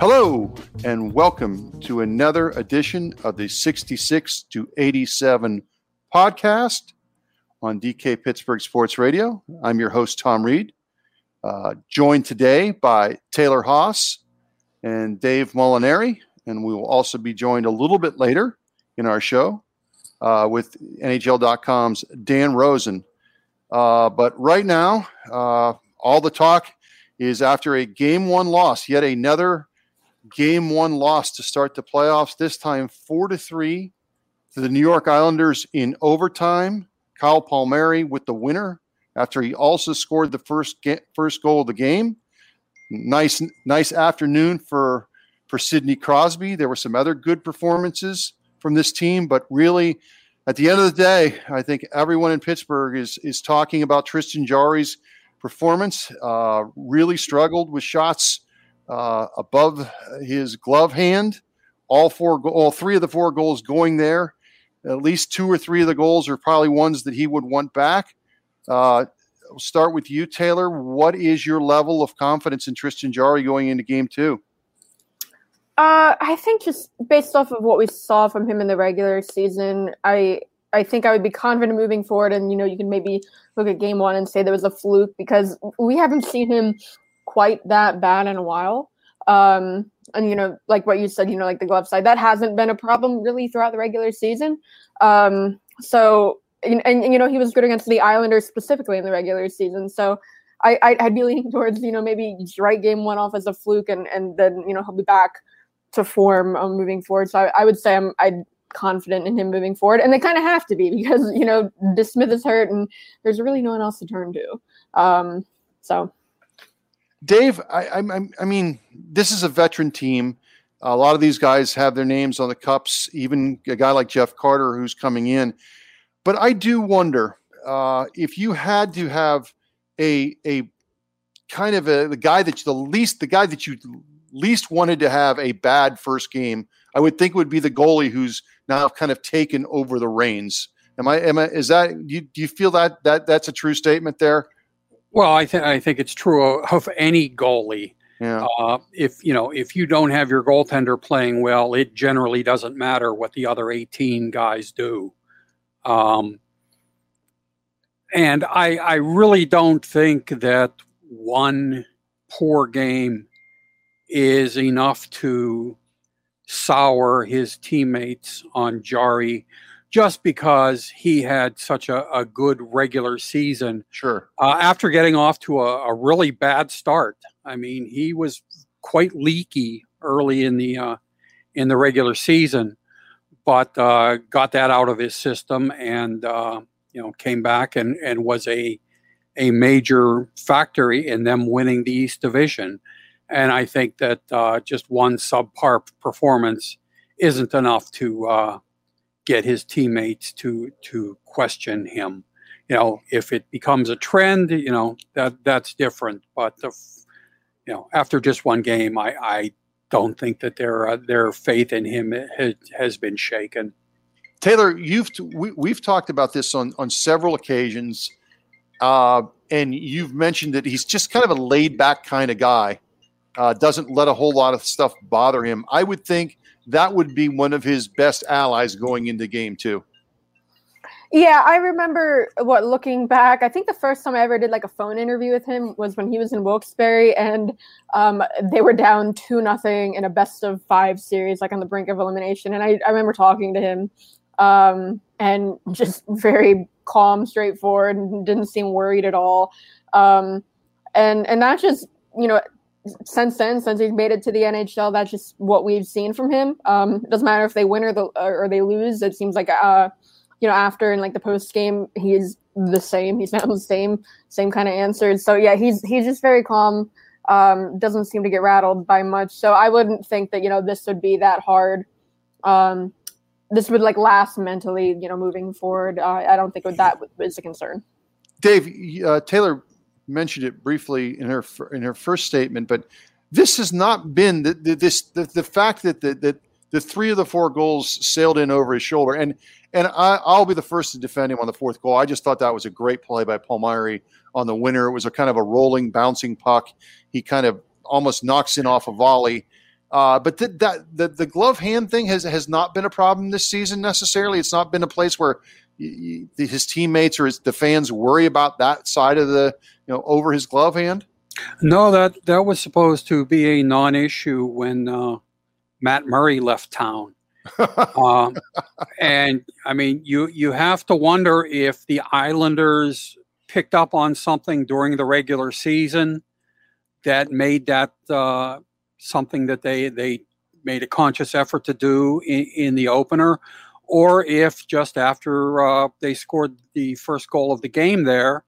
Hello, and welcome to another edition of the 66 to 87 podcast on DK Pittsburgh Sports Radio. I'm your host, Tom Reed, uh, joined today by Taylor Haase and Dave Molinari, and we will also be joined a little bit later in our show uh, with NHL.com's Dan Rosen. Uh, but right now, uh, all the talk is after a game one loss, yet another game one loss to start the playoffs. This time, four to three to the New York Islanders in overtime. Kyle Palmieri with the winner after he also scored the first ga- first goal of the game. Nice, nice afternoon for for Sidney Crosby. There were some other good performances from this team, but really, at the end of the day, I think everyone in Pittsburgh is is talking about Tristan Jarry's performance. Uh, really struggled with shots uh, above his glove hand. All four, all three of the four goals going there. At least two or three of the goals are probably ones that he would want back. Uh, will start with you, Taylor. What is your level of confidence in Tristan Jarry going into Game Two? Uh, I think just based off of what we saw from him in the regular season, I I think I would be confident moving forward. And you know, you can maybe look at Game One and say there was a fluke because we haven't seen him quite that bad in a while. Um, and you know, like what you said, you know, like the glove side, that hasn't been a problem really throughout the regular season. Um, so and, and, you know, he was good against the Islanders specifically in the regular season. So I, I would be leaning towards you know maybe right game one off as a fluke, and and then you know he'll be back to form um, moving forward. So I, I would say I'm I confident in him moving forward, and they kind of have to be because you know DeSmith is hurt, and there's really no one else to turn to. Um, so Dave, I, I, I mean, this is a veteran team. A lot of these guys have their names on the cups. Even a guy like Jeff Carter, who's coming in. But I do wonder uh, if you had to have a a kind of a the guy that the least the guy that you least wanted to have a bad first game. I would think would be the goalie who's now kind of taken over the reins. Am I? Am I? Is that? Do you, do you feel that that that's a true statement there? Well, I think I think it's true of any goalie. Yeah. Uh, if you know if you don't have your goaltender playing well, it generally doesn't matter what the other 18 guys do. Um, and I I really don't think that one poor game is enough to sour his teammates on Jarry just because he had such a, a good regular season. Sure. Uh, after getting off to a, a, really bad start, I mean, he was quite leaky early in the uh, in the regular season, but uh, got that out of his system and uh, you know came back and and was a a major factor in them winning the East Division. And I think that uh, just one subpar performance isn't enough to uh, get his teammates to to question him. You know, if it becomes a trend, you know that that's different. But the, you know, after just one game, I, I don't think that their uh, their faith in him has, has been shaken. Taylor, you've we, we've talked about this on on several occasions, uh, and you've mentioned that he's just kind of a laid back kind of guy. Uh, doesn't let a whole lot of stuff bother him. I would think that would be one of his best allies going into game two. Yeah, I remember what looking back. I think the first time I ever did like a phone interview with him was when he was in Wilkes-Barre, and um, they were down two nothing in a best of five series, like on the brink of elimination. And I, I remember talking to him, um, and just very calm, straightforward, and didn't seem worried at all. Um, and and that's just you know since then, since he's made it to the NHL, that's just what we've seen from him. Um, it doesn't matter if they win or the or they lose. It seems like uh, you know, after in like the post game, he's the same. He's found the same same kind of answers. So yeah, he's he's just very calm. Um, doesn't seem to get rattled by much. So I wouldn't think that you know this would be that hard. Um, this would like last mentally, you know, moving forward. Uh, I don't think that is a concern. Dave uh, Taylor mentioned it briefly in her in her first statement, but this has not been the, the this the, the fact that the, the the three of the four goals sailed in over his shoulder, and and I, will be the first to defend him on the fourth goal. I just thought that was a great play by Palmieri on the winner. It was a kind of a rolling, bouncing puck. He kind of almost knocks in off a volley. Uh, but th- that the, the glove hand thing has has not been a problem this season necessarily. It's not been a place where his teammates or his, the fans worry about that side of the you know over his glove hand. No, that that was supposed to be a non-issue when uh, Matt Murray left town. um, and I mean, you you have to wonder if the Islanders picked up on something during the regular season that made that uh, something that they they made a conscious effort to do in, in the opener, or if just after uh, they scored the first goal of the game there,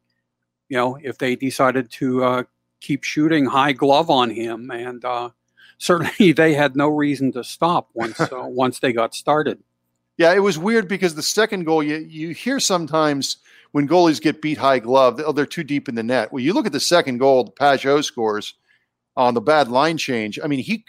you know, if they decided to uh, keep shooting high glove on him, and uh, certainly they had no reason to stop once uh, once they got started. Yeah, it was weird because the second goal you you hear sometimes when goalies get beat high glove, oh, they're too deep in the net. Well, you look at the second goal Pageau scores on the bad line change. I mean, he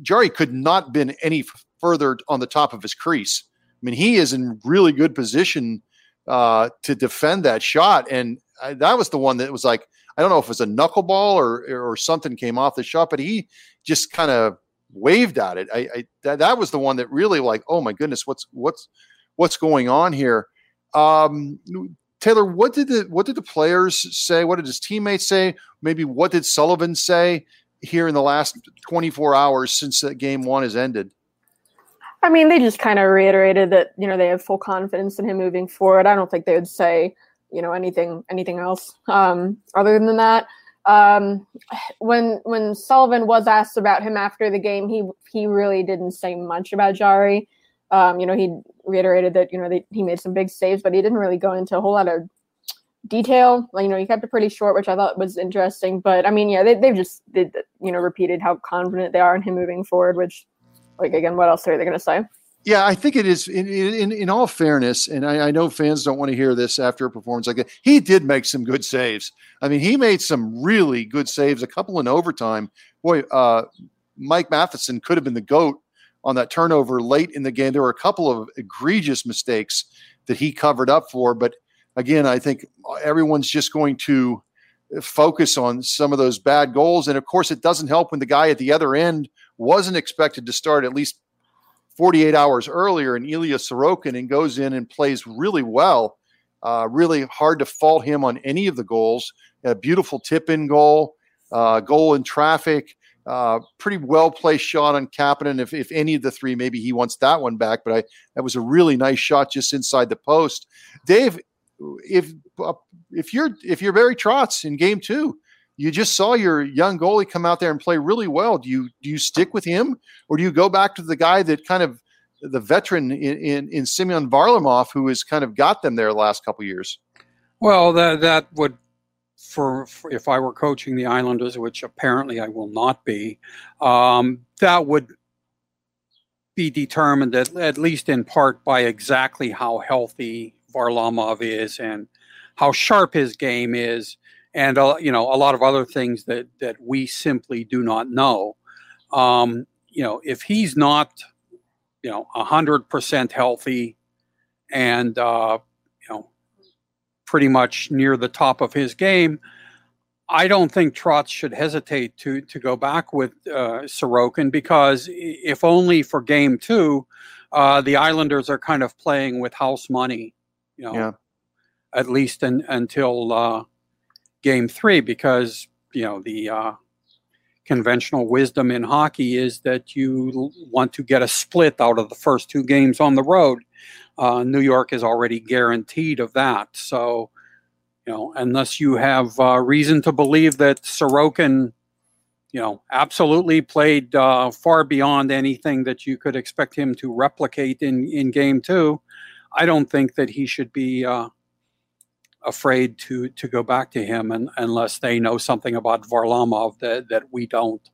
Jarry could not been any further on the top of his crease. I mean, he is in really good position uh, to defend that shot, and I, that was the one that was like I don't know if it was a knuckleball or or something came off the shot, but he just kind of waved at it. I, I that, that was the one that really like, oh my goodness, what's what's what's going on here? Um, Taylor, what did the what did the players say? What did his teammates say? Maybe what did Sullivan say here in the last 24 hours since that game one has ended? I mean, they just kind of reiterated that you know they have full confidence in him moving forward. I don't think they would say you know anything anything else um, other than that. Um, when when Sullivan was asked about him after the game, he he really didn't say much about Jarry. Um, you know, he reiterated that you know they, he made some big saves, but he didn't really go into a whole lot of detail. Like, you know, he kept it pretty short, which I thought was interesting. But I mean, yeah, they, they've just did you know repeated how confident they are in him moving forward. Which, like again, what else are they going to say? Yeah, I think it is. In in, in all fairness, and I, I, know fans don't want to hear this after a performance like that. He did make some good saves. I mean, he made some really good saves. A couple in overtime. Boy, uh, Mike Matheson could have been the goat on that turnover late in the game. There were a couple of egregious mistakes that he covered up for, but again, I think everyone's just going to focus on some of those bad goals. And of course, it doesn't help when the guy at the other end wasn't expected to start at least 48 hours earlier, and Ilya Sorokin and goes in and plays really well. Uh, really hard to fault him on any of the goals. A beautiful tip in goal, uh, goal in traffic. Uh, pretty well placed shot on Kapanen. If, if any of the three, maybe he wants that one back. But I that was a really nice shot just inside the post. Dave, if uh, if you're if you're Barry Trotz in game two, you just saw your young goalie come out there and play really well. Do you do you stick with him, or do you go back to the guy that kind of the veteran in in, in Semyon Varlamov, who has kind of got them there the last couple years? Well, that that would for, for, if I were coaching the Islanders, which apparently I will not be, um, that would be determined at, at least in part by exactly how healthy Varlamov is and how sharp his game is, and uh, you know a lot of other things that that we simply do not know. Um, you know, if he's not, you know, hundred percent healthy, and uh, pretty much near the top of his game. I don't think Trotz should hesitate to to go back with uh, Sorokin because if only for game two, uh, the Islanders are kind of playing with house money, you know, yeah. at least in, until uh, game three, because you know the uh, conventional wisdom in hockey is that you want to get a split out of the first two games on the road. Uh, New York is already guaranteed of that. So, you know, unless you have uh, reason to believe that Sorokin, you know, absolutely played uh, far beyond anything that you could expect him to replicate in in Game Two, I don't think that he should be uh, afraid to to go back to him, and, unless they know something about Varlamov that that we don't.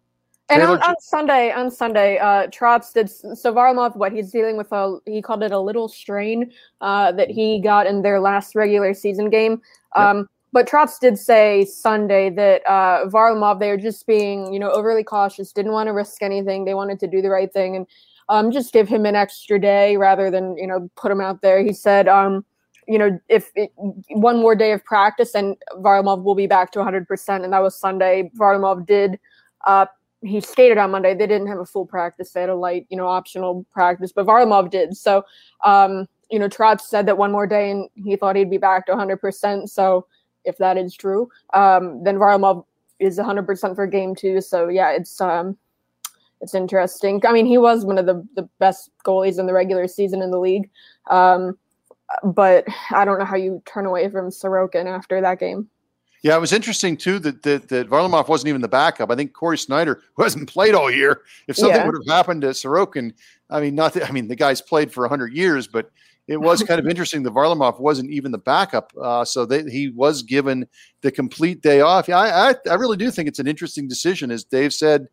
And on, on, Sunday, on Sunday, uh, Trotz did so. Varlamov, what he's dealing with a he called it a little strain uh, that he got in their last regular season game. Um, yep. But Trotz did say Sunday that uh, Varlamov they were just being you know overly cautious, didn't want to risk anything. They wanted to do the right thing and um, just give him an extra day rather than you know put him out there. He said. Um, you know, if it, one more day of practice and Varlamov will be back to 100%, and that was Sunday. Varlamov did uh, he skated on Monday. They didn't have a full practice; they had a light, you know, optional practice. But Varlamov did. So, um, you know, Trotz said that one more day, and he thought he'd be back to 100. percent So, if that is true, um, then Varlamov is 100 percent for game two. So, yeah, it's um, it's interesting. I mean, he was one of the the best goalies in the regular season in the league. Um, but I don't know how you turn away from Sorokin after that game. Yeah, it was interesting too that that, that Varlamov wasn't even the backup. I think Cory Schneider, who hasn't played all year, if something yeah. would have happened to Sorokin, I mean, not that, I mean the guy's played for hundred years, but it was kind of interesting that Varlamov wasn't even the backup, uh, so they, he was given the complete day off. Yeah, I, I, I really do think it's an interesting decision, as Dave said.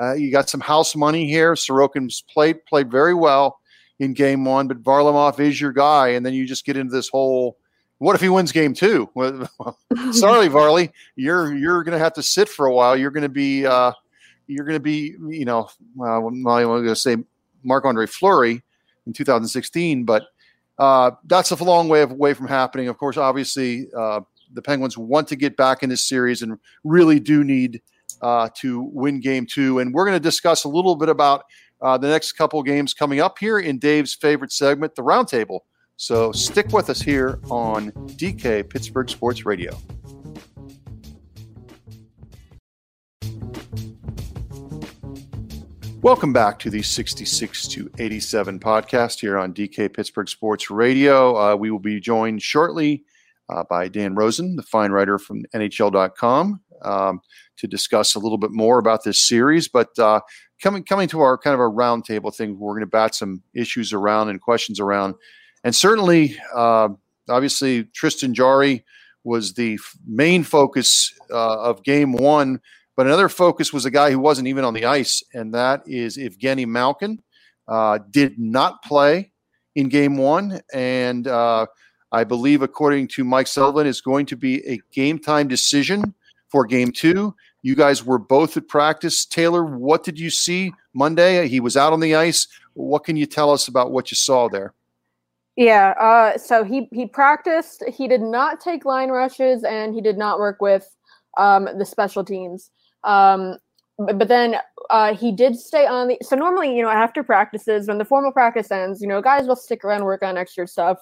Uh, you got some house money here. Sorokin's played played very well in game one, but Varlamov is your guy, and then you just get into this whole what if he wins game two? Well, sorry, Varley, you're you're going to have to sit for a while. You're going to be uh, you're going to be you know well, I'm going to say Marc Andre Fleury in 2016, but uh, that's a long way of, away from happening. Of course, obviously, uh, the Penguins want to get back in this series and really do need uh, to win game two. And we're going to discuss a little bit about uh, the next couple games coming up here in Dave's favorite segment, the Roundtable. So stick with us here on DK Pittsburgh Sports Radio. Welcome back to the 66 to 87 podcast here on DK Pittsburgh Sports Radio. Uh, we will be joined shortly uh, by Dan Rosen, the fine writer from NHL.com, um, to discuss a little bit more about this series. But uh, coming coming to our kind of a roundtable thing, we're going to bat some issues around and questions around and certainly, uh, obviously, Tristan Jarry was the f- main focus uh, of game one. But another focus was a guy who wasn't even on the ice, and that is Evgeny Malkin. Uh, did not play in game one. And uh, I believe, according to Mike Sullivan, is going to be a game time decision for game two. You guys were both at practice. Taylor, what did you see Monday? He was out on the ice. What can you tell us about what you saw there? Yeah, uh, so he he practiced. He did not take line rushes, and he did not work with um, the special teams. Um, but, but then uh, he did stay on the. So normally, you know, after practices, when the formal practice ends, you know, guys will stick around work on extra stuff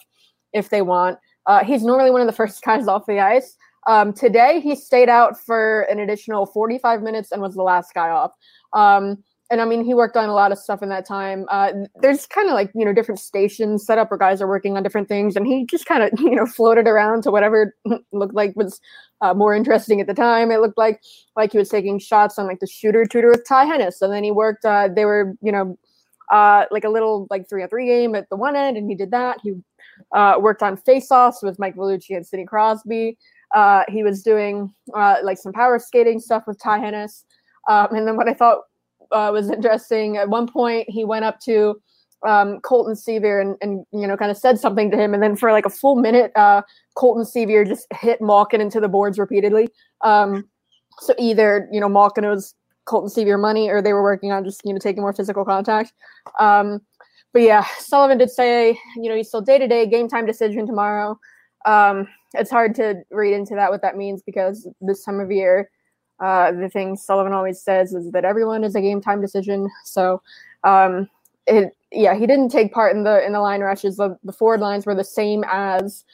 if they want. Uh, he's normally one of the first guys off the ice. Um, today, he stayed out for an additional 45 minutes and was the last guy off. Um, and I mean, he worked on a lot of stuff in that time. Uh, there's kind of like you know different stations set up where guys are working on different things, and he just kind of you know floated around to whatever looked like was uh, more interesting at the time. It looked like like he was taking shots on like the shooter tutor with Ty Hennes, and then he worked. Uh, they were you know uh, like a little like three on three game at the one end, and he did that. He uh, worked on face-offs with Mike Vellucci and Sidney Crosby. Uh, he was doing like some power skating stuff with Ty Hennes. Um, and then what I thought uh, was interesting. At one point, he went up to um, Colton Sceviour and, and you know kind of said something to him, and then for like a full minute, uh, Colton Sceviour just hit Malkin into the boards repeatedly. Um, so either you know Malkin was Colton Sceviour money, or they were working on just you know taking more physical contact. Um, but yeah, Sullivan did say you know he's still day to day game time decision tomorrow. Um, it's hard to read into that what that means because this time of year uh, the thing Sullivan always says is that everyone is a game time decision. So, um, it, yeah, he didn't take part in the in the line rushes. The, the forward lines were the same as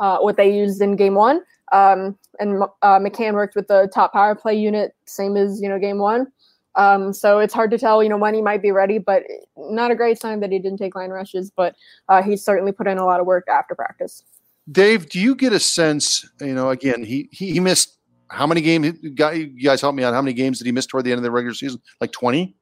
uh, what they used in game one. Um, and uh, McCann worked with the top power play unit, same as you know game one. Um, so it's hard to tell, you know, when he might be ready, but not a great sign that he didn't take line rushes. But uh, he certainly put in a lot of work after practice. Dave, do you get a sense? You know, again, he he, he missed how many games? You guys help me out. How many games did he miss toward the end of the regular season? Like 20?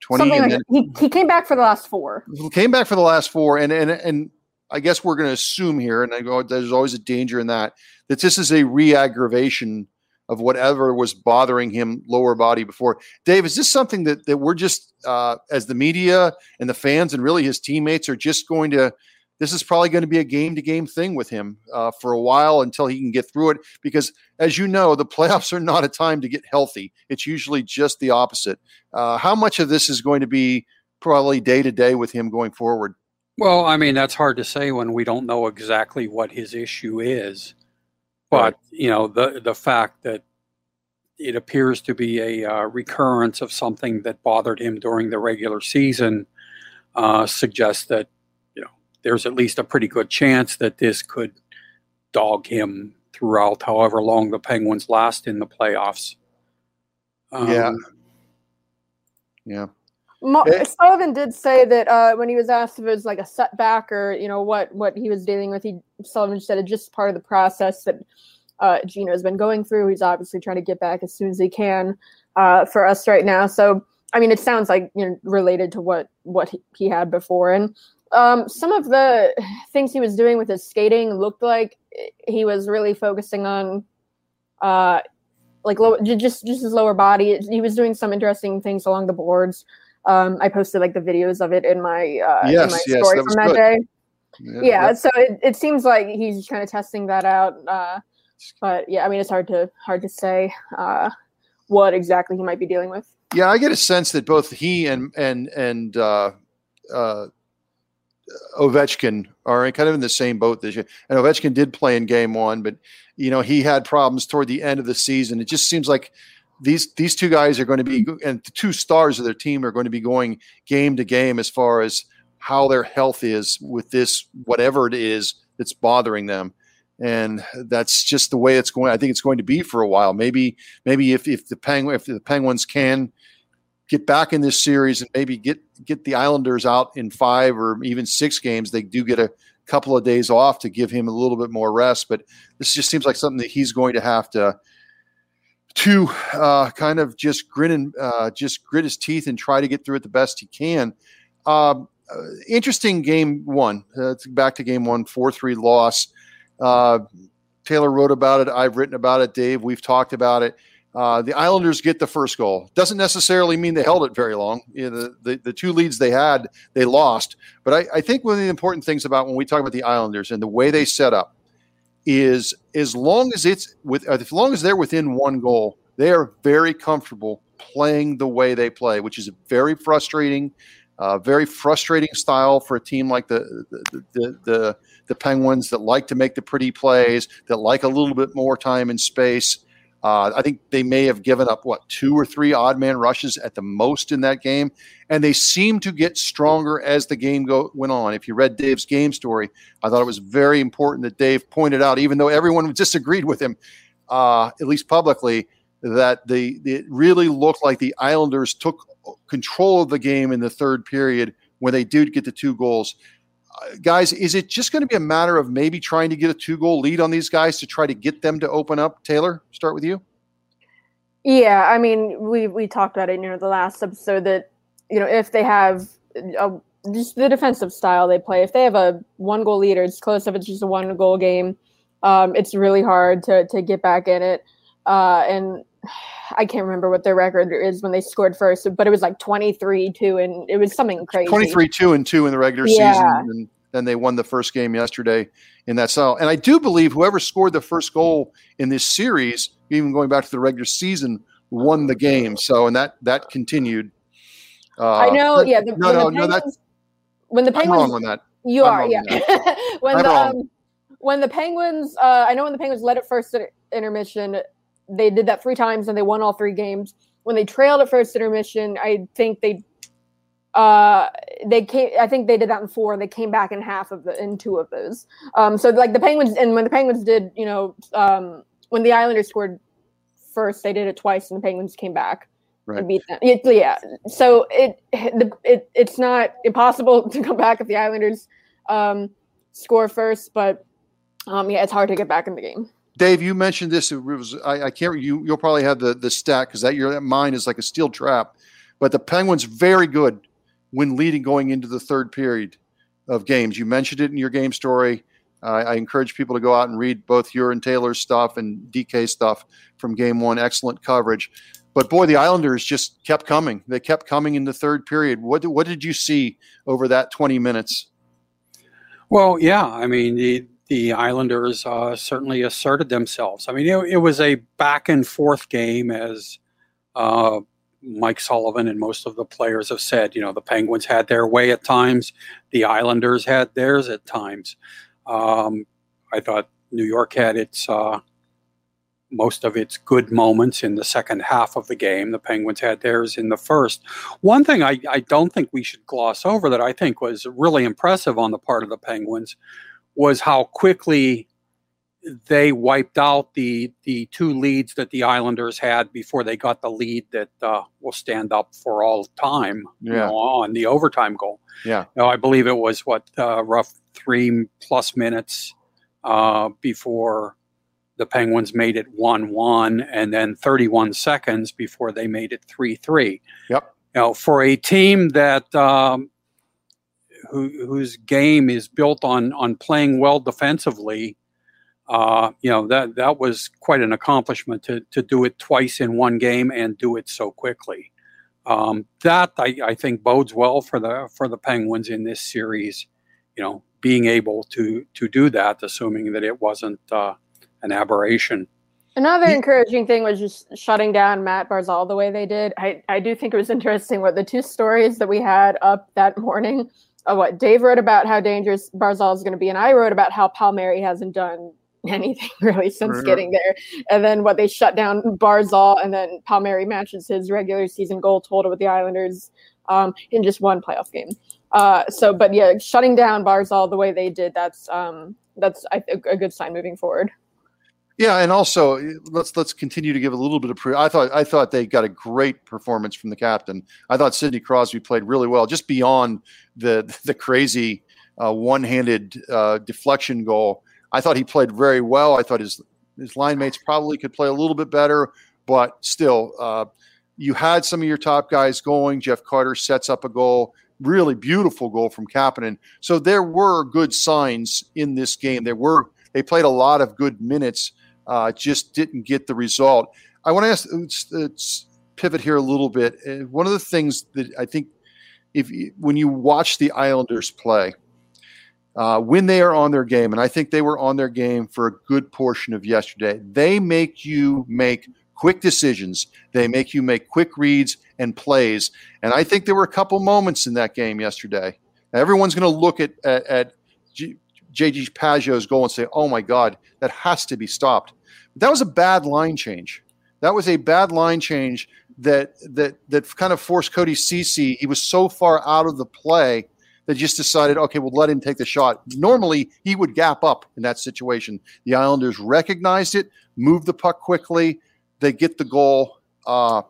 20 Something like then, he, he came back for the last four. He came back for the last four. And, and, and I guess we're going to assume here, and I go, there's always a danger in that, that this is a re aggravation of whatever was bothering him lower body before. Dave, is this something that, that we're just, uh, as the media and the fans and really his teammates are just going to this is probably going to be a game to game thing with him uh, for a while until he can get through it. Because as you know, the playoffs are not a time to get healthy. It's usually just the opposite. Uh, how much of this is going to be probably day to day with him going forward? Well, I mean, that's hard to say when we don't know exactly what his issue is. But, you know, the, the fact that it appears to be a uh, recurrence of something that bothered him during the regular season uh, suggests that there's at least a pretty good chance that this could dog him throughout however long the Penguins last in the playoffs. Um, yeah. Yeah. Mo- Sullivan did say that uh, when he was asked if it was like a setback or you know what what he was dealing with, he Sullivan said it's just part of the process that uh, Gino has been going through. He's obviously trying to get back as soon as he can uh, for us right now. So I mean, it sounds like you know related to what what he, he had before, and um, some of the things he was doing with his skating looked like he was really focusing on uh, like low, just just his lower body. He was doing some interesting things along the boards. Um, I posted like the videos of it in my uh, yes, in my yes, story that from that good. day. Yeah, yeah, so it, it seems like he's kind of testing that out. Uh, but yeah, I mean, it's hard to hard to say uh, what exactly he might be dealing with. Yeah, I get a sense that both he and and and uh, uh, Ovechkin are kind of in the same boat this year. And Ovechkin did play in Game One, but you know he had problems toward the end of the season. It just seems like these these two guys are going to be and the two stars of their team are going to be going game to game as far as how their health is with this whatever it is that's bothering them and that's just the way it's going. I think it's going to be for a while. Maybe, maybe if, if the penguin if the Penguins can get back in this series and maybe get get the Islanders out in five or even six games, they do get a couple of days off to give him a little bit more rest. But this just seems like something that he's going to have to to uh, kind of just grin and uh, just grit his teeth and try to get through it the best he can. Um, uh, interesting game one. Uh, back to game one, four three loss. Uh, Taylor wrote about it. I've written about it. Dave, we've talked about it. Uh, the Islanders get the first goal. Doesn't necessarily mean they held it very long. You know, the, the, the, two leads they had, they lost. But I, I, think one of the important things about when we talk about the Islanders and the way they set up is as long as it's with as long as they're within one goal, they are very comfortable playing the way they play, which is very frustrating. Uh, very frustrating style for a team like the the, the the, the Penguins that like to make the pretty plays, that like a little bit more time and space. Uh, I think they may have given up what two or three odd man rushes at the most in that game, and they seem to get stronger as the game go, went on. If you read Dave's game story, I thought it was very important that Dave pointed out, even though everyone disagreed with him, uh, at least publicly, that the it really looked like the Islanders took control of the game in the third period when they did get the two goals. Uh, guys, is it just going to be a matter of maybe trying to get a two goal lead on these guys to try to get them to open up? Taylor, start with you. Yeah, I mean, we we talked about it in you know, the last episode that you know if they have a, just the defensive style they play, if they have a one goal lead or it's close if it's just a one goal game, um, it's really hard to to get back in it. Uh, and I can't remember what their record is when they scored first, but it was like 23 2 and it was something crazy. 23 2 and 2 in the regular yeah. season. And then they won the first game yesterday in that style. And I do believe whoever scored the first goal in this series, even going back to the regular season, won the game. So, and that that continued. Uh, I know, yeah. The, no, no, no. That's when the Penguins. I'm wrong on that. You I'm are, yeah. when I'm the um, when the Penguins, uh, I know when the Penguins led it first at intermission, they did that three times and they won all three games. When they trailed at first intermission, I think they uh they came i think they did that in four they came back in half of the in two of those um so like the penguins and when the penguins did you know um when the islanders scored first they did it twice and the penguins came back right. and beat them it, yeah so it, the, it it's not impossible to come back if the islanders um score first but um yeah it's hard to get back in the game Dave, you mentioned this. Was I, I can't. You you'll probably have the the stat because that your that mine is like a steel trap. But the Penguins very good when leading going into the third period of games. You mentioned it in your game story. Uh, I encourage people to go out and read both your and Taylor's stuff and DK stuff from game one. Excellent coverage. But boy, the Islanders just kept coming. They kept coming in the third period. What what did you see over that twenty minutes? Well, yeah, I mean the the Islanders uh, certainly asserted themselves. I mean, it, it, was a back and forth game, as uh, Mike Sullivan and most of the players have said. You know, the Penguins had their way at times, the Islanders had theirs at times. Um, I thought New York had its uh, most of its good moments in the second half of the game. The Penguins had theirs in the first. One thing I, I don't think we should gloss over that I think was really impressive on the part of the Penguins was how quickly they wiped out the the two leads that the Islanders had before they got the lead that uh, will stand up for all time yeah. you know, on the overtime goal. Yeah, you know, I believe it was what uh, rough three plus minutes uh, before the Penguins made it 1 1, and then 31 seconds before they made it 3 3. Yep. You know, for a team that um, who, whose game is built on on playing well defensively, uh, you know that that was quite an accomplishment to to do it twice in one game and do it so quickly. Um, that I, I think bodes well for the for the Penguins in this series. You know, being able to to do that, assuming that it wasn't. Uh, an aberration. Another encouraging thing was just shutting down Matt Barzal the way they did. I, I do think it was interesting what the two stories that we had up that morning of what Dave wrote about how dangerous Barzal is going to be, and I wrote about how Palmieri hasn't done anything really since mm-hmm. getting there. And then what they shut down Barzal, and then Palmieri matches his regular season goal total with the Islanders um, in just one playoff game. Uh, so, but yeah, shutting down Barzal the way they did, that's um, that's I, a good sign moving forward. Yeah, and also let's let's continue to give a little bit of. Pre- I thought I thought they got a great performance from the captain. I thought Sidney Crosby played really well, just beyond the the crazy uh, one-handed uh, deflection goal. I thought he played very well. I thought his his line mates probably could play a little bit better, but still, uh, you had some of your top guys going. Jeff Carter sets up a goal, really beautiful goal from Kapanen. So there were good signs in this game. There were they played a lot of good minutes uh, just didn't get the result. I want to ask, let's, let's pivot here a little bit. Uh, one of the things that I think, if when you watch the Islanders play, uh, when they are on their game, and I think they were on their game for a good portion of yesterday, they make you make quick decisions. They make you make quick reads and plays. And I think there were a couple moments in that game yesterday. Everyone's going to look at at, at JG Pageau's goal and say, "Oh my God, that has to be stopped." That was a bad line change. That was a bad line change that that that kind of forced Cody Ceci. He was so far out of the play that just decided, okay, we'll let him take the shot. Normally, he would gap up in that situation. The Islanders recognized it, moved the puck quickly. They get the goal. Uh,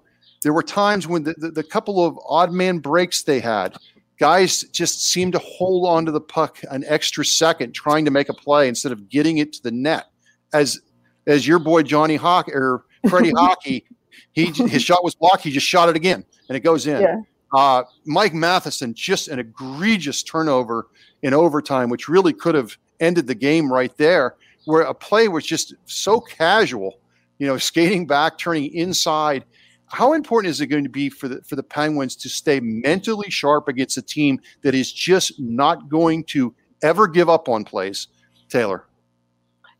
there were times when the, the, the couple of odd man breaks they had, guys just seemed to hold on to the puck an extra second trying to make a play instead of getting it to the net. As as your boy Johnny Hawk or Freddie Hockey, he his shot was blocked. He just shot it again, and it goes in. Yeah. Uh, Mike Matheson just an egregious turnover in overtime, which really could have ended the game right there. Where a play was just so casual, you know, skating back, turning inside. How important is it going to be for the for the Penguins to stay mentally sharp against a team that is just not going to ever give up on plays? Taylor.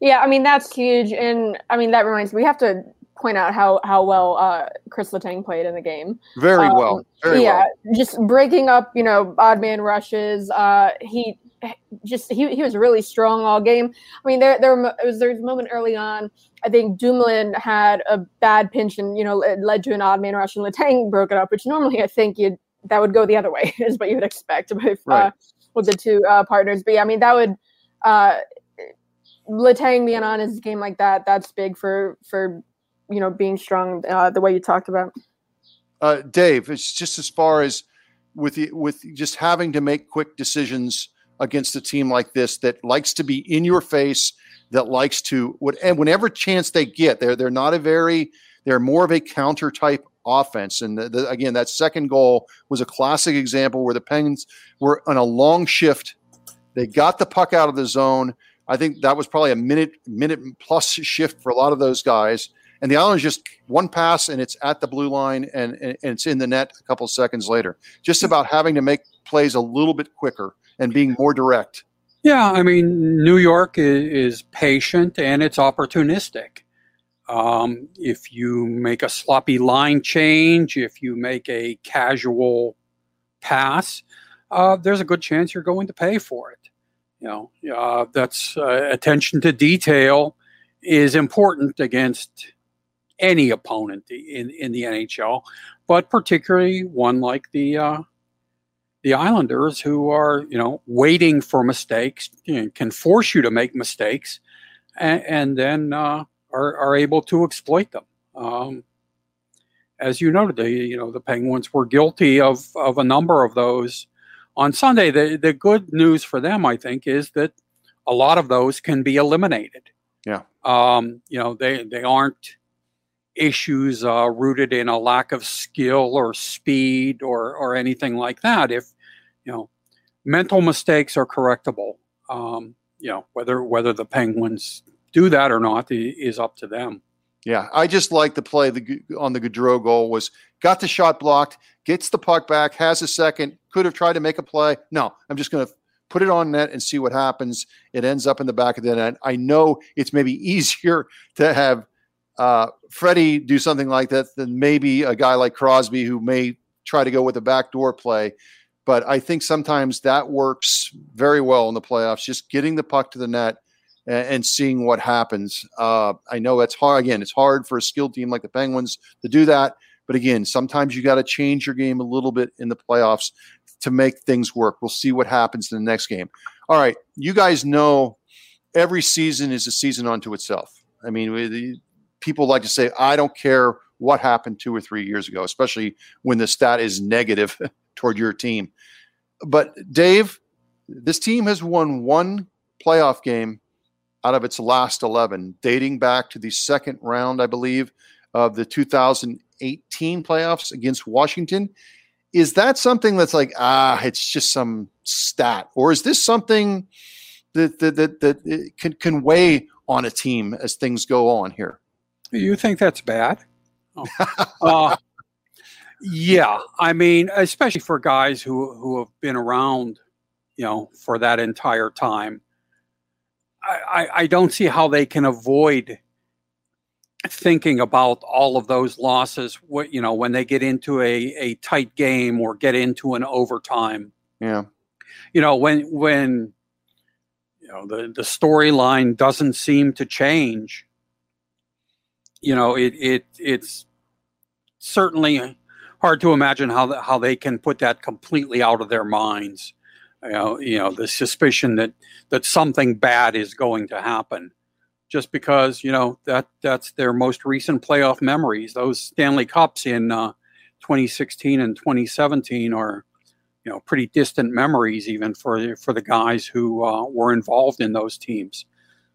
Yeah, I mean that's huge, and I mean that reminds me we have to point out how how well uh, Chris Letang played in the game. Very um, well. Very yeah, well. just breaking up, you know, odd man rushes. Uh, he just he, he was really strong all game. I mean, there there was there's a moment early on. I think Dumoulin had a bad pinch and you know it led to an odd man rush, and Letang broke it up, which normally I think you that would go the other way is what you would expect with uh, right. uh, with the two uh, partners. But yeah, I mean that would uh, Letang being on his game like that, that's big for for you know being strong uh, the way you talked about. Uh, Dave, it's just as far as with the, with just having to make quick decisions against a team like this that likes to be in your face, that likes to and whenever chance they get, they're they're not a very they're more of a counter type offense. And the, the, again, that second goal was a classic example where the Penguins were on a long shift. They got the puck out of the zone. I think that was probably a minute, minute plus shift for a lot of those guys. And the Islanders just one pass and it's at the blue line and, and, and it's in the net a couple seconds later. Just about having to make plays a little bit quicker and being more direct. Yeah, I mean, New York is, patient and it's opportunistic. Um, if you make a sloppy line change, if you make a casual pass, uh, there's a good chance you're going to pay for it. You know, uh, that's uh, attention to detail is important against any opponent in, in the NHL, but particularly one like the uh, the Islanders, who are you know waiting for mistakes, you know, can force you to make mistakes, and, and then uh, are are able to exploit them. Um, as you noted, the you know the Penguins were guilty of of a number of those on Sunday. The the good news for them, I think, is that a lot of those can be eliminated. Yeah. Um, you know, they they aren't issues uh, rooted in a lack of skill or speed or or anything like that. If you know, mental mistakes are correctable. Um, you know, whether whether the Penguins do that or not is up to them. Yeah, I just like the play the, on the Gaudreau goal was got the shot blocked, gets the puck back, has a second, could have tried to make a play. No, I'm just going to put it on net and see what happens. It ends up in the back of the net. I know it's maybe easier to have uh, Freddie do something like that then maybe a guy like Crosby who may try to go with a backdoor play. But I think sometimes that works very well in the playoffs, just getting the puck to the net and, and seeing what happens. Uh, I know it's hard. Again, it's hard for a skilled team like the Penguins to do that. But again, sometimes you got to change your game a little bit in the playoffs to make things work. We'll see what happens in the next game. All right, you guys know every season is a season unto itself. I mean, people like to say, I don't care what happened two or three years ago, especially when the stat is negative toward your team. But Dave, this team has won one playoff game out of its last 11, dating back to the second round, I believe, of the 2018 playoffs against Washington. Is that something that's like, ah, it's just some stat? Or is this something that, that, that, that can, can weigh on a team as things go on here? You think that's bad? Oh. uh, yeah, I mean, especially for guys who who have been around, you know, for that entire time. I, I don't see how they can avoid thinking about all of those losses what you know when they get into a, a tight game or get into an overtime yeah you know when when you know the the storyline doesn't seem to change you know it it it's certainly hard to imagine how how they can put that completely out of their minds. You know, you know the suspicion that that something bad is going to happen. Just because you know that that's their most recent playoff memories. Those stanley cups in uh, 2016 and 2017 are you know pretty distant memories even for for the guys who uh, were involved in those teams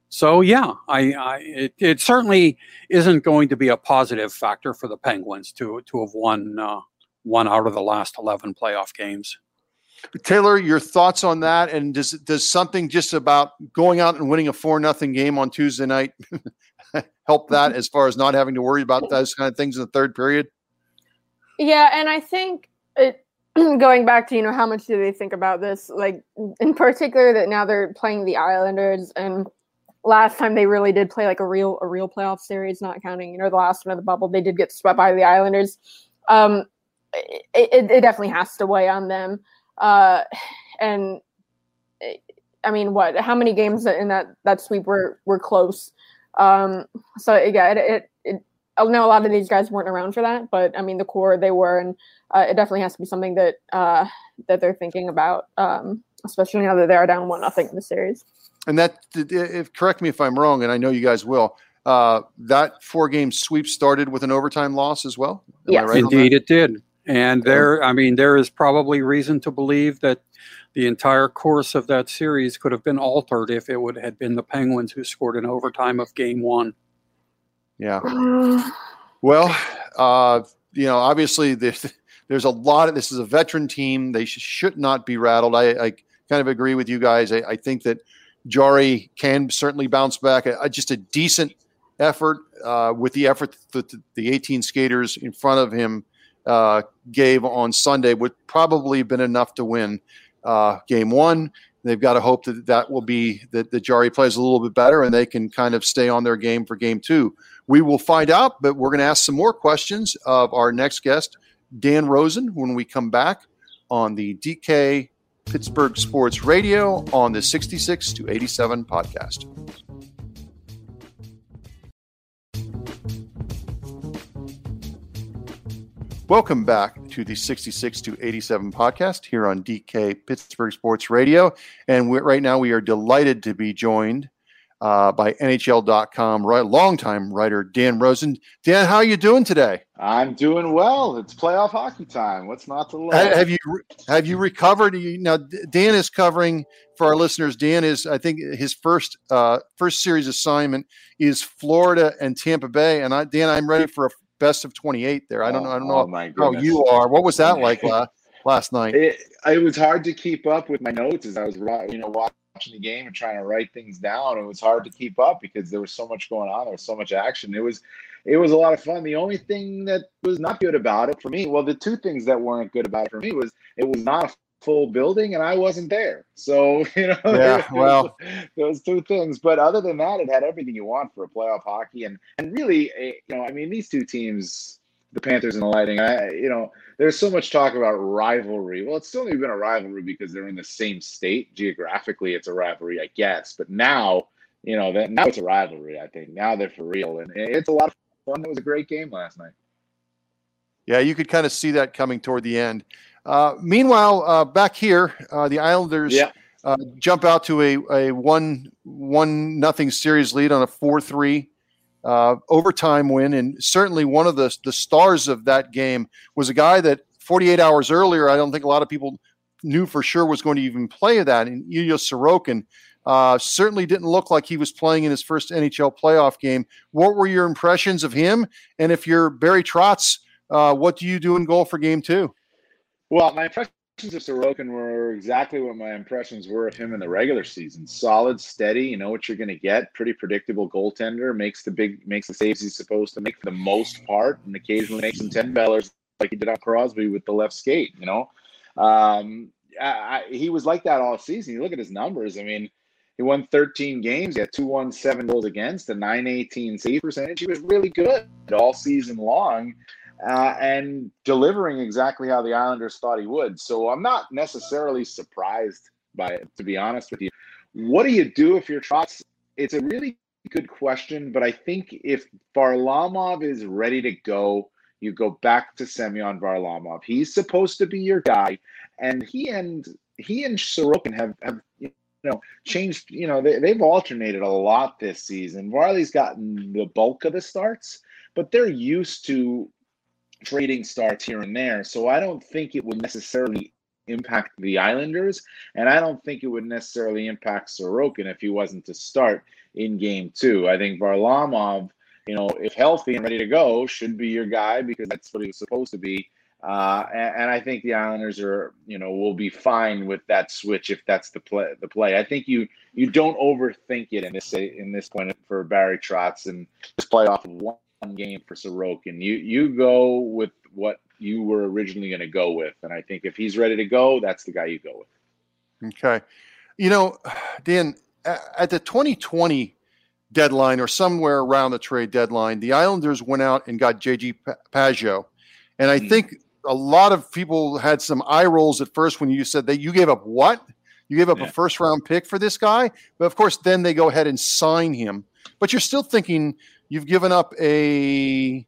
so yeah i, I it, it, certainly isn't going to be a positive factor for the penguins to to have won uh, one out of the last 11 playoff games Taylor, your thoughts on that, and does does something just about going out and winning a four nothing game on Tuesday night help that as far as not having to worry about those kind of things in the third period? Yeah, and I think it, going back to you know how much do they think about this? Like in particular that now they're playing the Islanders, and last time they really did play like a real a real playoff series, not counting you know the last one of the bubble, they did get swept by the Islanders. Um, it, it, it definitely has to weigh on them. Uh, and I mean, what? How many games in that that sweep were were close? Um, so yeah, it, it, I know a lot of these guys weren't around for that, but I mean, the core they were, and uh, it definitely has to be something that uh, that they're thinking about, um, especially now that they are down one nothing in the series. And that, if correct me if I'm wrong, and I know you guys will. Uh, that four game sweep started with an overtime loss as well. Yeah, right indeed, it did. And there, I mean, there is probably reason to believe that the entire course of that series could have been altered if it would have been the Penguins who scored in overtime of Game One. Yeah. well, uh, you know, obviously there's there's a lot of this is a veteran team. They sh- should not be rattled. I, I, kind of agree with you guys. I, I think that Jarry can certainly bounce back. A, just a decent effort uh, with the effort that the 18 skaters in front of him uh, gave on Sunday would probably have been enough to win uh, game one. They've got to hope that that will be that the Jarry plays a little bit better and they can kind of stay on their game for game two. We will find out, but we're going to ask some more questions of our next guest, Dan Rosen, when we come back on the DK Pittsburgh Sports Radio on the 66 to 87 podcast. Welcome back to the 66 to 87 podcast here on DK Pittsburgh Sports Radio. And right now we are delighted to be joined uh, by NHL.com right, longtime writer Dan Rosen. Dan, how are you doing today? I'm doing well. It's playoff hockey time. What's not to love? Have you have you recovered? You, Now Dan is covering for our listeners. Dan is, I think, his first uh, first series assignment is Florida and Tampa Bay. And I, Dan, I'm ready for a best of 28 there. I don't know. I don't know oh, how you are. What was that like last, last night? It, it was hard to keep up with my notes as I was, you know, watching the game and trying to write things down. It was hard to keep up because there was so much going on. There was so much action. It was, it was a lot of fun. The only thing that was not good about it for me, well, the two things that weren't good about it for me was it was not a full building and I wasn't there. So, you know, yeah, well, those two things. But other than that, it had everything you want for a playoff hockey. And, and really, eh, you know, I mean, these two teams, the Panthers and the Lightning, I, you know, there's so much talk about rivalry. Well, it's still only been a rivalry because they're in the same state. Geographically, it's a rivalry, I guess. But now, you know, that now it's a rivalry, I think. Now they're for real. And it's a lot of fun. It was a great game last night. Yeah, you could kind of see that coming toward the end. Uh, meanwhile, uh, back here, uh, the Islanders yeah. Uh, jump out to a, a one one nothing series lead on a four three uh, overtime win, and certainly one of the the stars of that game was a guy that 48 hours earlier, I don't think a lot of people knew for sure was going to even play that, and Ilya Sorokin. Uh, certainly didn't look like he was playing in his first NHL playoff game. What were your impressions of him? And if you're Barry Trotz, what do you do in goal for game two? Well, my impressions of Sorokin were exactly what my impressions were of him in the regular season. Solid, steady. You know what you're going to get. Pretty predictable goaltender. Makes the big, makes the saves he's supposed to make for the most part, and occasionally makes some ten bellers like he did on Crosby with the left skate. You know, um, I, I, he was like that all season. You look at his numbers. I mean, he won 13 games. He had two won, seven goals against, a 918 save percentage. He was really good all season long uh, and delivering exactly how the Islanders thought he would. So I'm not necessarily surprised by it, to be honest with you. What do you do if you're Trotz? It's a really good question, but I think if Varlamov is ready to go, you go back to Semyon Varlamov. He's supposed to be your guy, and he and he and Sorokin have have you know changed. You know they, they've alternated a lot this season. Varley's gotten the bulk of the starts, but they're used to trading starts here and there. So I don't think it would necessarily impact the Islanders, and I don't think it would necessarily impact Sorokin if he wasn't to start in game two. I think Varlamov, you know, if healthy and ready to go, should be your guy because that's what he was supposed to be. Uh, and, and, I think the Islanders are, you know, will be fine with that switch if that's the play. The play. I think you you don't overthink it in this in this point for Barry Trotz and this playoff one game for Sorokin. You you go with what you were originally going to go with, and I think if he's ready to go, that's the guy you go with. Okay, you know, Dan, at the 2020 deadline or somewhere around the trade deadline, the Islanders went out and got JG Pageau, and I mm. think a lot of people had some eye rolls at first when you said that you gave up what? You gave up yeah. a first round pick for this guy, but of course, then they go ahead and sign him. But you're still thinking You've given up a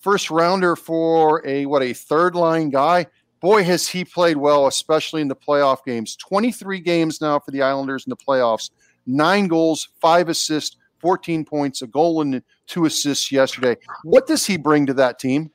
first rounder for a what a third line guy. Boy, has he played well, especially in the playoff games. 23 games now for the Islanders in the playoffs. Nine goals, five assists, 14 points, a goal and two assists yesterday. What does he bring to that team?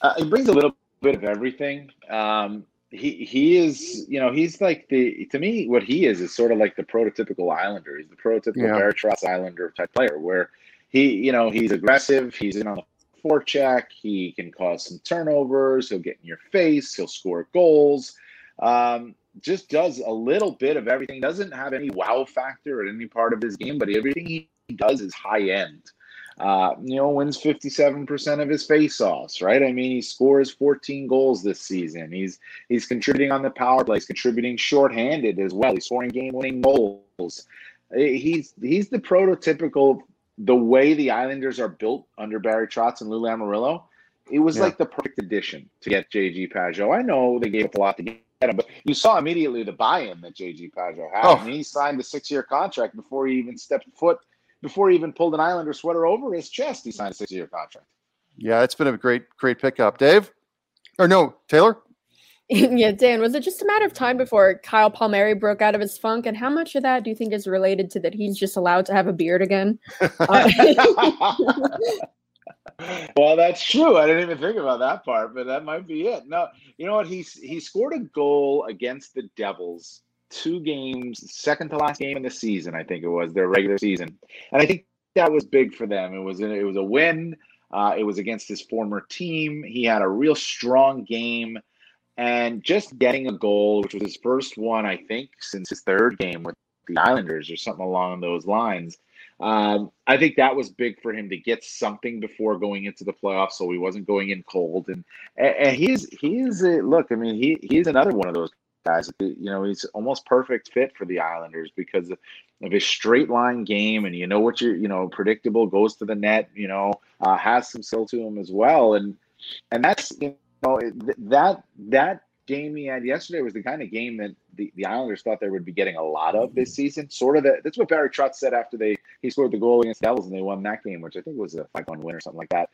Uh, he brings a little bit of everything. Um, he he is you know he's like the to me what he is is sort of like the prototypical Islander. He's the prototypical yeah. Barry Islander type player where he, you know, he's aggressive. He's in on the forecheck. He can cause some turnovers. He'll get in your face. He'll score goals. Um, just does a little bit of everything. Doesn't have any wow factor at any part of his game, but everything he does is high end. Uh, you know, wins 57% of his faceoffs, right? I mean, he scores 14 goals this season. He's he's contributing on the power play. He's contributing shorthanded as well. He's scoring game-winning goals. He's he's the prototypical the way the Islanders are built under Barry Trotz and Lou Lamoriello, it was yeah. like the perfect addition to get JG Pageau. I know they gave up a lot to get him, but you saw immediately the buy-in that JG Pageau had. Oh. I mean, he signed a six-year contract before he even stepped foot, before he even pulled an Islander sweater over his chest. He signed a six-year contract. Yeah, it's been a great, great pickup, Dave. Or no, Taylor? yeah, Dan, was it just a matter of time before Kyle Palmieri broke out of his funk? And how much of that do you think is related to that he's just allowed to have a beard again? Uh, well, that's true. I didn't even think about that part, but that might be it. No, you know what? He's he scored a goal against the Devils two games, second to last game in the season, I think it was their regular season, and I think that was big for them. It was it was a win. Uh, it was against his former team. He had a real strong game, and just getting a goal, which was his first one, I think, since his third game with the Islanders or something along those lines. Um, I think that was big for him to get something before going into the playoffs, so he wasn't going in cold. And and he's he's a, look, I mean, he he's another one of those guys. You know, he's almost perfect fit for the Islanders because of his straight line game, and you know what you you know predictable goes to the net. You know, uh, has some skill to him as well, and and that's you know that that game he had yesterday was the kind of game that the, the Islanders thought they would be getting a lot of this season. Sort of that. That's what Barry Trotz said after they he scored the goal against the Devils and they won that game, which I think was a five one win or something like that.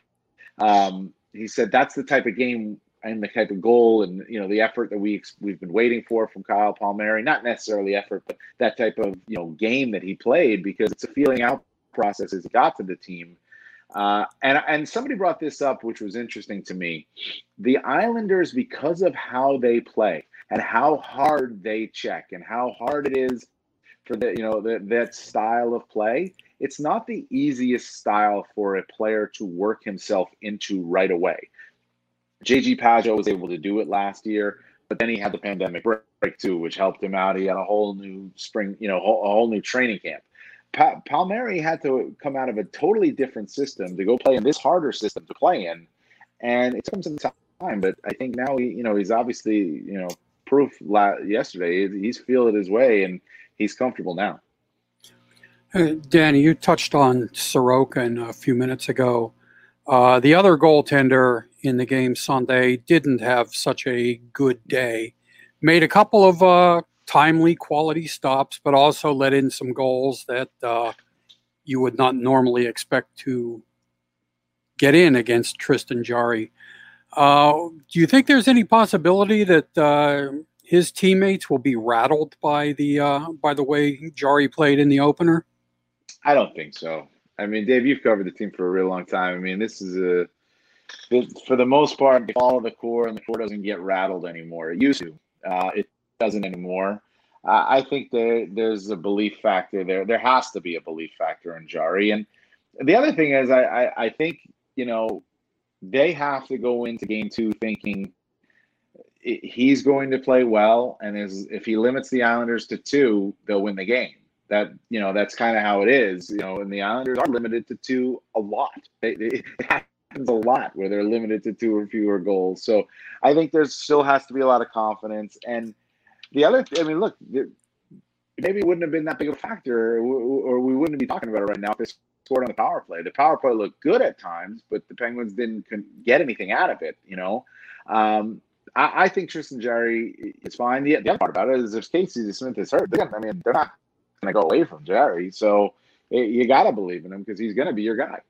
Um, he said that's the type of game and the type of goal and you know the effort that we we've been waiting for from Kyle Palmieri. Not necessarily effort, but that type of you know game that he played because it's a feeling out process as he got to the team. Uh, and and somebody brought this up, which was interesting to me. The Islanders, because of how they play and how hard they check and how hard it is for the you know the, that style of play, it's not the easiest style for a player to work himself into right away. JG Pageau was able to do it last year, but then he had the pandemic break too, which helped him out. He had a whole new spring, you know, a whole new training camp. Pa- Palmieri had to come out of a totally different system to go play in this harder system to play in, and it took some time. But I think now he, you know, he's obviously, you know, proof la- yesterday. He's feeling his way, and he's comfortable now. Uh, Danny, you touched on Sorokin a few minutes ago. Uh, the other goaltender in the game Sunday didn't have such a good day. Made a couple of uh, timely quality stops, but also let in some goals that uh, you would not normally expect to get in against Tristan Jarry. Uh, do you think there's any possibility that uh, his teammates will be rattled by the uh, by the way Jarry played in the opener? I don't think so. I mean, Dave, you've covered the team for a real long time. I mean, this is a for the most part, they follow the core, and the core doesn't get rattled anymore. It used to. Uh, it doesn't anymore. Uh, I think there there's a belief factor there. There has to be a belief factor in Jarry. And the other thing is, I, I, I think you know they have to go into game two thinking he's going to play well, and is if he limits the Islanders to two, they'll win the game. That you know that's kind of how it is. You know, and the Islanders are limited to two a lot. It they, happens a lot where they're limited to two or fewer goals. So I think there still has to be a lot of confidence. And the other, I mean, look, maybe it wouldn't have been that big a factor, or we wouldn't be talking about it right now if they scored on the power play. The power play looked good at times, but the Penguins didn't get anything out of it. You know, um, I, I, think Tristan Jarry is fine. The, the, other part about it is if Casey Smith is hurt, I mean, they're not going to go away from Jarry, So it, you got to believe in him because he's going to be your guy.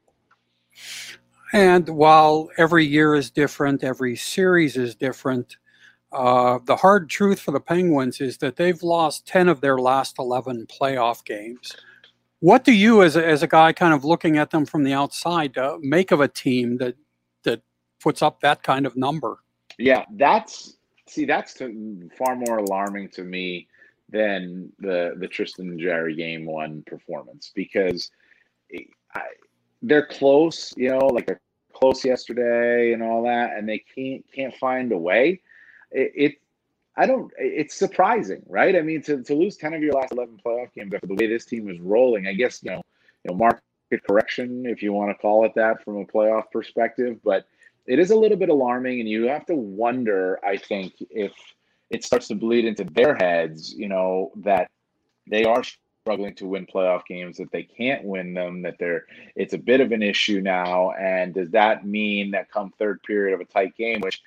And while every year is different, every series is different, uh, the hard truth for the Penguins is that they've lost 10 of their last 11 playoff games. What do you, as a, as a guy kind of looking at them from the outside, uh, make of a team that, that puts up that kind of number? Yeah, that's, see, that's to, far more alarming to me than the, the Tristan Jarry game one performance because I, they're close, you know, like they're close yesterday and all that, and they can't can't find a way. It, it I don't. It's surprising, right? I mean, to, to lose ten of your last eleven playoff games after the way this team is rolling, I guess you know, you know, market correction, if you want to call it that, from a playoff perspective, but it is a little bit alarming, and you have to wonder, I think, if it starts to bleed into their heads, you know, that they are struggling to win playoff games, that they can't win them, that they're it's a bit of an issue now. And does that mean that come third period of a tight game, which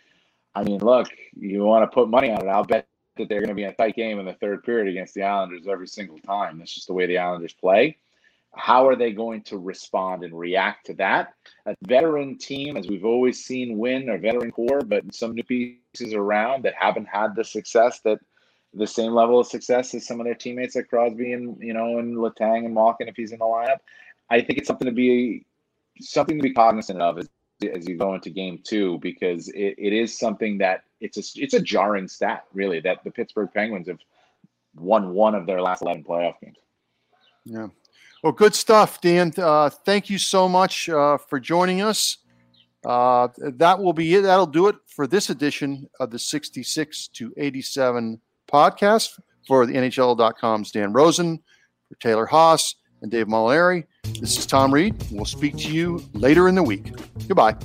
I mean, look, you want to put money on it, I'll bet that they're going to be in a tight game in the third period against the Islanders every single time. That's just the way the Islanders play. how are they going to respond and react to that? A veteran team, as we've always seen, win a veteran core, but some new pieces around that haven't had the success that the same level of success as some of their teammates like Crosby and you know and Letang and Malkin if he's in the lineup. I think it's something to be something to be cognizant of as, as you go into game two because it, it is something that it's a it's a jarring stat really that the Pittsburgh Penguins have won one of their last eleven playoff games. Yeah. Well, good stuff, Dan. Uh, thank you so much uh, for joining us. Uh, that will be it. That'll do it for this edition of the 66 to 87 podcast for the NHL.com's Dan Rosen, for Taylor Haase, and Dave Molinari. This is Tom Reed. We'll speak to you later in the week. Goodbye.